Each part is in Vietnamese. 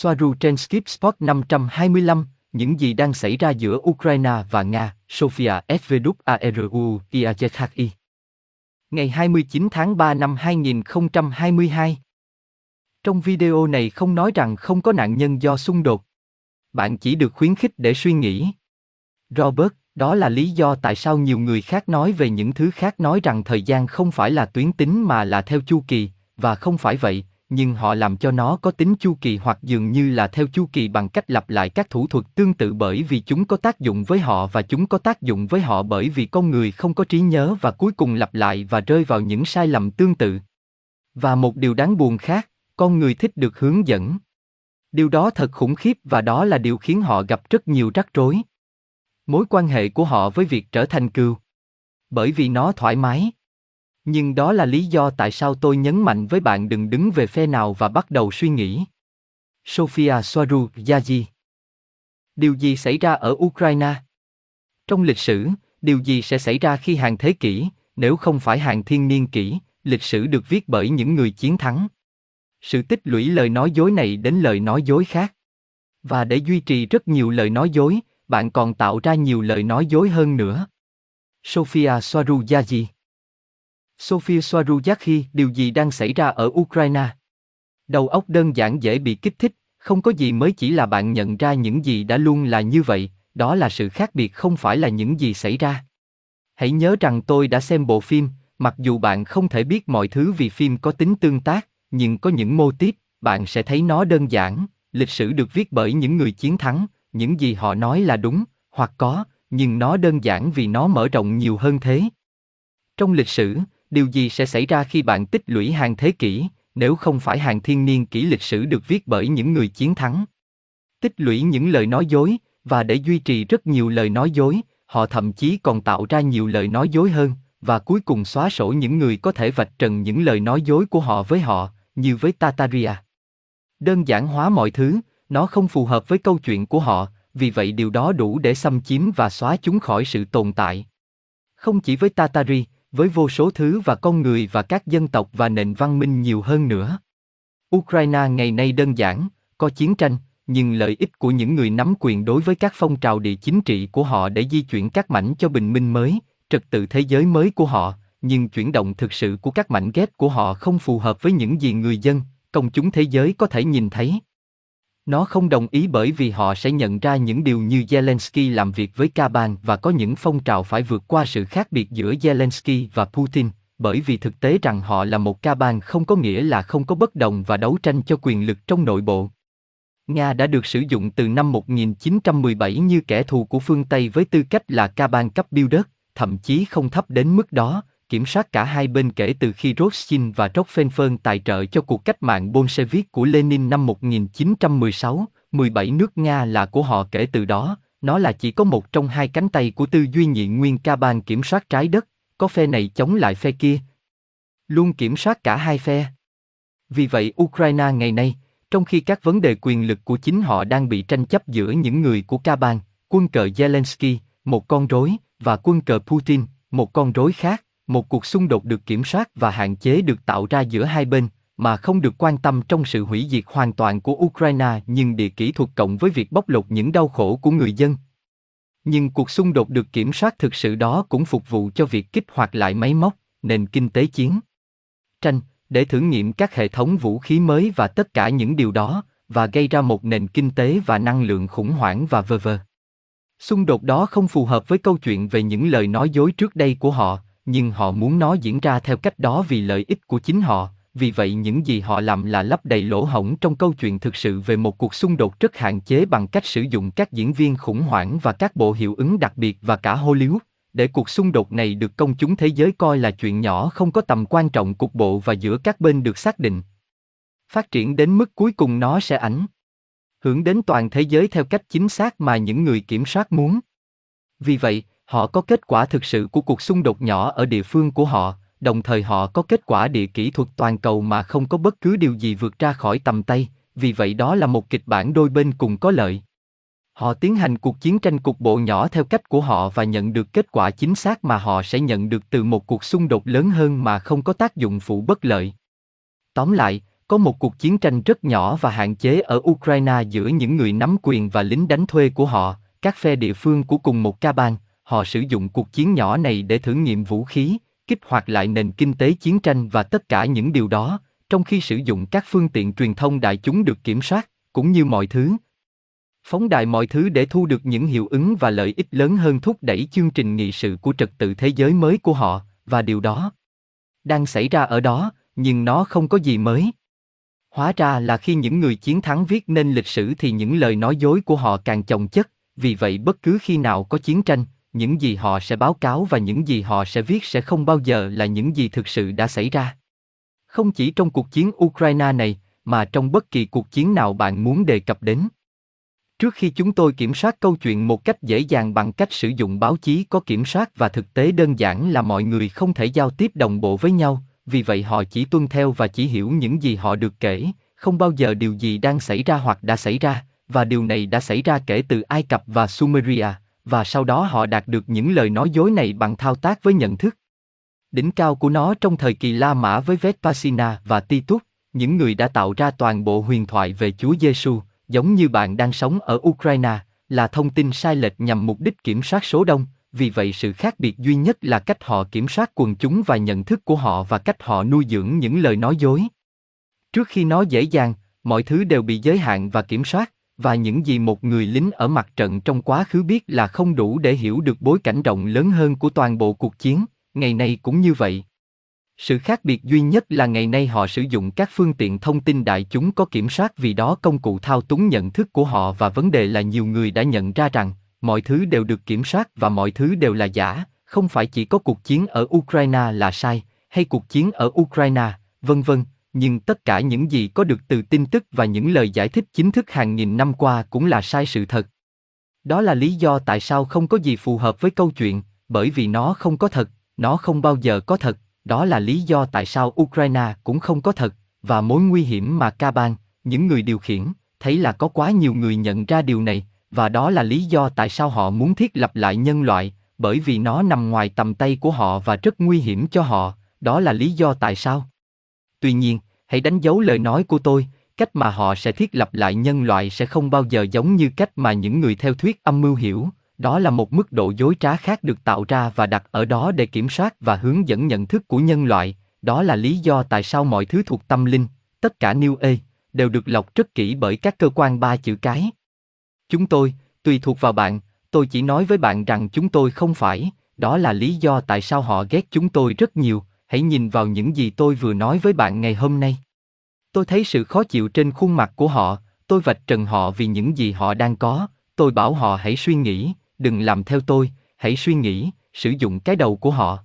Soaru trên Skip Spot 525, những gì đang xảy ra giữa Ukraine và Nga, Sofia SVWARU IAZHI. Ngày 29 tháng 3 năm 2022. Trong video này không nói rằng không có nạn nhân do xung đột. Bạn chỉ được khuyến khích để suy nghĩ. Robert, đó là lý do tại sao nhiều người khác nói về những thứ khác nói rằng thời gian không phải là tuyến tính mà là theo chu kỳ, và không phải vậy, nhưng họ làm cho nó có tính chu kỳ hoặc dường như là theo chu kỳ bằng cách lặp lại các thủ thuật tương tự bởi vì chúng có tác dụng với họ và chúng có tác dụng với họ bởi vì con người không có trí nhớ và cuối cùng lặp lại và rơi vào những sai lầm tương tự. Và một điều đáng buồn khác, con người thích được hướng dẫn. Điều đó thật khủng khiếp và đó là điều khiến họ gặp rất nhiều rắc rối. Mối quan hệ của họ với việc trở thành cừu. Bởi vì nó thoải mái. Nhưng đó là lý do tại sao tôi nhấn mạnh với bạn đừng đứng về phe nào và bắt đầu suy nghĩ. Sofia Soaru Yaji Điều gì xảy ra ở Ukraine? Trong lịch sử, điều gì sẽ xảy ra khi hàng thế kỷ, nếu không phải hàng thiên niên kỷ, lịch sử được viết bởi những người chiến thắng? Sự tích lũy lời nói dối này đến lời nói dối khác. Và để duy trì rất nhiều lời nói dối, bạn còn tạo ra nhiều lời nói dối hơn nữa. Sofia Soaru Yaji Sophia Swaruyaki, điều gì đang xảy ra ở Ukraine? Đầu óc đơn giản dễ bị kích thích, không có gì mới chỉ là bạn nhận ra những gì đã luôn là như vậy, đó là sự khác biệt không phải là những gì xảy ra. Hãy nhớ rằng tôi đã xem bộ phim, mặc dù bạn không thể biết mọi thứ vì phim có tính tương tác, nhưng có những mô típ, bạn sẽ thấy nó đơn giản, lịch sử được viết bởi những người chiến thắng, những gì họ nói là đúng, hoặc có, nhưng nó đơn giản vì nó mở rộng nhiều hơn thế. Trong lịch sử, điều gì sẽ xảy ra khi bạn tích lũy hàng thế kỷ, nếu không phải hàng thiên niên kỷ lịch sử được viết bởi những người chiến thắng. Tích lũy những lời nói dối, và để duy trì rất nhiều lời nói dối, họ thậm chí còn tạo ra nhiều lời nói dối hơn, và cuối cùng xóa sổ những người có thể vạch trần những lời nói dối của họ với họ, như với Tataria. Đơn giản hóa mọi thứ, nó không phù hợp với câu chuyện của họ, vì vậy điều đó đủ để xâm chiếm và xóa chúng khỏi sự tồn tại. Không chỉ với Tatari, với vô số thứ và con người và các dân tộc và nền văn minh nhiều hơn nữa. Ukraine ngày nay đơn giản, có chiến tranh, nhưng lợi ích của những người nắm quyền đối với các phong trào địa chính trị của họ để di chuyển các mảnh cho bình minh mới, trật tự thế giới mới của họ, nhưng chuyển động thực sự của các mảnh ghép của họ không phù hợp với những gì người dân, công chúng thế giới có thể nhìn thấy. Nó không đồng ý bởi vì họ sẽ nhận ra những điều như Zelensky làm việc với Kaban và có những phong trào phải vượt qua sự khác biệt giữa Zelensky và Putin, bởi vì thực tế rằng họ là một Kaban không có nghĩa là không có bất đồng và đấu tranh cho quyền lực trong nội bộ. Nga đã được sử dụng từ năm 1917 như kẻ thù của phương Tây với tư cách là Kaban cấp biêu thậm chí không thấp đến mức đó, kiểm soát cả hai bên kể từ khi Rothschild và Rockefeller tài trợ cho cuộc cách mạng Bolshevik của Lenin năm 1916, 17 nước Nga là của họ kể từ đó, nó là chỉ có một trong hai cánh tay của tư duy nhị nguyên ca ban kiểm soát trái đất, có phe này chống lại phe kia. Luôn kiểm soát cả hai phe. Vì vậy Ukraine ngày nay, trong khi các vấn đề quyền lực của chính họ đang bị tranh chấp giữa những người của ca ban, quân cờ Zelensky, một con rối, và quân cờ Putin, một con rối khác, một cuộc xung đột được kiểm soát và hạn chế được tạo ra giữa hai bên, mà không được quan tâm trong sự hủy diệt hoàn toàn của Ukraine nhưng địa kỹ thuật cộng với việc bóc lột những đau khổ của người dân. Nhưng cuộc xung đột được kiểm soát thực sự đó cũng phục vụ cho việc kích hoạt lại máy móc, nền kinh tế chiến. Tranh, để thử nghiệm các hệ thống vũ khí mới và tất cả những điều đó, và gây ra một nền kinh tế và năng lượng khủng hoảng và vơ vơ. Xung đột đó không phù hợp với câu chuyện về những lời nói dối trước đây của họ, nhưng họ muốn nó diễn ra theo cách đó vì lợi ích của chính họ, vì vậy những gì họ làm là lấp đầy lỗ hổng trong câu chuyện thực sự về một cuộc xung đột rất hạn chế bằng cách sử dụng các diễn viên khủng hoảng và các bộ hiệu ứng đặc biệt và cả Hollywood, để cuộc xung đột này được công chúng thế giới coi là chuyện nhỏ không có tầm quan trọng cục bộ và giữa các bên được xác định. Phát triển đến mức cuối cùng nó sẽ ảnh hưởng đến toàn thế giới theo cách chính xác mà những người kiểm soát muốn. Vì vậy, họ có kết quả thực sự của cuộc xung đột nhỏ ở địa phương của họ đồng thời họ có kết quả địa kỹ thuật toàn cầu mà không có bất cứ điều gì vượt ra khỏi tầm tay vì vậy đó là một kịch bản đôi bên cùng có lợi họ tiến hành cuộc chiến tranh cục bộ nhỏ theo cách của họ và nhận được kết quả chính xác mà họ sẽ nhận được từ một cuộc xung đột lớn hơn mà không có tác dụng phụ bất lợi tóm lại Có một cuộc chiến tranh rất nhỏ và hạn chế ở Ukraine giữa những người nắm quyền và lính đánh thuê của họ, các phe địa phương của cùng một ca bang. Họ sử dụng cuộc chiến nhỏ này để thử nghiệm vũ khí, kích hoạt lại nền kinh tế chiến tranh và tất cả những điều đó, trong khi sử dụng các phương tiện truyền thông đại chúng được kiểm soát, cũng như mọi thứ. Phóng đại mọi thứ để thu được những hiệu ứng và lợi ích lớn hơn thúc đẩy chương trình nghị sự của trật tự thế giới mới của họ, và điều đó đang xảy ra ở đó, nhưng nó không có gì mới. Hóa ra là khi những người chiến thắng viết nên lịch sử thì những lời nói dối của họ càng chồng chất, vì vậy bất cứ khi nào có chiến tranh, những gì họ sẽ báo cáo và những gì họ sẽ viết sẽ không bao giờ là những gì thực sự đã xảy ra. Không chỉ trong cuộc chiến Ukraine này, mà trong bất kỳ cuộc chiến nào bạn muốn đề cập đến. Trước khi chúng tôi kiểm soát câu chuyện một cách dễ dàng bằng cách sử dụng báo chí có kiểm soát và thực tế đơn giản là mọi người không thể giao tiếp đồng bộ với nhau, vì vậy họ chỉ tuân theo và chỉ hiểu những gì họ được kể, không bao giờ điều gì đang xảy ra hoặc đã xảy ra, và điều này đã xảy ra kể từ Ai Cập và Sumeria, và sau đó họ đạt được những lời nói dối này bằng thao tác với nhận thức. Đỉnh cao của nó trong thời kỳ La Mã với Vespasina và Titus, những người đã tạo ra toàn bộ huyền thoại về Chúa Giêsu, giống như bạn đang sống ở Ukraine, là thông tin sai lệch nhằm mục đích kiểm soát số đông, vì vậy sự khác biệt duy nhất là cách họ kiểm soát quần chúng và nhận thức của họ và cách họ nuôi dưỡng những lời nói dối. Trước khi nó dễ dàng, mọi thứ đều bị giới hạn và kiểm soát, và những gì một người lính ở mặt trận trong quá khứ biết là không đủ để hiểu được bối cảnh rộng lớn hơn của toàn bộ cuộc chiến, ngày nay cũng như vậy. Sự khác biệt duy nhất là ngày nay họ sử dụng các phương tiện thông tin đại chúng có kiểm soát vì đó công cụ thao túng nhận thức của họ và vấn đề là nhiều người đã nhận ra rằng mọi thứ đều được kiểm soát và mọi thứ đều là giả, không phải chỉ có cuộc chiến ở Ukraine là sai, hay cuộc chiến ở Ukraine, vân vân, nhưng tất cả những gì có được từ tin tức và những lời giải thích chính thức hàng nghìn năm qua cũng là sai sự thật. Đó là lý do tại sao không có gì phù hợp với câu chuyện, bởi vì nó không có thật, nó không bao giờ có thật, đó là lý do tại sao Ukraine cũng không có thật, và mối nguy hiểm mà Kaban, những người điều khiển, thấy là có quá nhiều người nhận ra điều này, và đó là lý do tại sao họ muốn thiết lập lại nhân loại, bởi vì nó nằm ngoài tầm tay của họ và rất nguy hiểm cho họ, đó là lý do tại sao. Tuy nhiên, hãy đánh dấu lời nói của tôi, cách mà họ sẽ thiết lập lại nhân loại sẽ không bao giờ giống như cách mà những người theo thuyết âm mưu hiểu, đó là một mức độ dối trá khác được tạo ra và đặt ở đó để kiểm soát và hướng dẫn nhận thức của nhân loại, đó là lý do tại sao mọi thứ thuộc tâm linh, tất cả New Age, đều được lọc rất kỹ bởi các cơ quan ba chữ cái. Chúng tôi, tùy thuộc vào bạn, tôi chỉ nói với bạn rằng chúng tôi không phải, đó là lý do tại sao họ ghét chúng tôi rất nhiều, hãy nhìn vào những gì tôi vừa nói với bạn ngày hôm nay. Tôi thấy sự khó chịu trên khuôn mặt của họ, tôi vạch trần họ vì những gì họ đang có, tôi bảo họ hãy suy nghĩ, đừng làm theo tôi, hãy suy nghĩ, sử dụng cái đầu của họ.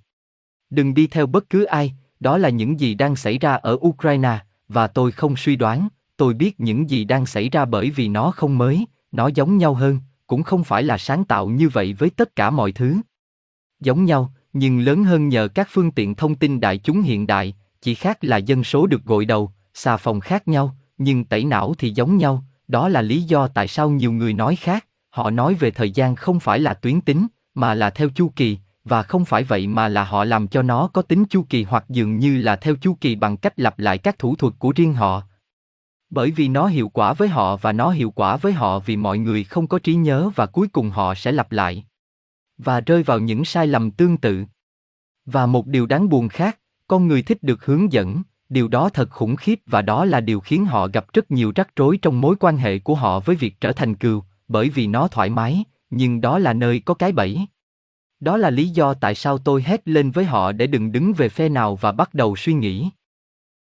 Đừng đi theo bất cứ ai, đó là những gì đang xảy ra ở Ukraine, và tôi không suy đoán, tôi biết những gì đang xảy ra bởi vì nó không mới, nó giống nhau hơn, cũng không phải là sáng tạo như vậy với tất cả mọi thứ. Giống nhau, nhưng lớn hơn nhờ các phương tiện thông tin đại chúng hiện đại, chỉ khác là dân số được gội đầu, xà phòng khác nhau, nhưng tẩy não thì giống nhau, đó là lý do tại sao nhiều người nói khác, họ nói về thời gian không phải là tuyến tính, mà là theo chu kỳ, và không phải vậy mà là họ làm cho nó có tính chu kỳ hoặc dường như là theo chu kỳ bằng cách lặp lại các thủ thuật của riêng họ. Bởi vì nó hiệu quả với họ và nó hiệu quả với họ vì mọi người không có trí nhớ và cuối cùng họ sẽ lặp lại và rơi vào những sai lầm tương tự. Và một điều đáng buồn khác, con người thích được hướng dẫn, điều đó thật khủng khiếp và đó là điều khiến họ gặp rất nhiều rắc rối trong mối quan hệ của họ với việc trở thành cừu, bởi vì nó thoải mái, nhưng đó là nơi có cái bẫy. Đó là lý do tại sao tôi hét lên với họ để đừng đứng về phe nào và bắt đầu suy nghĩ.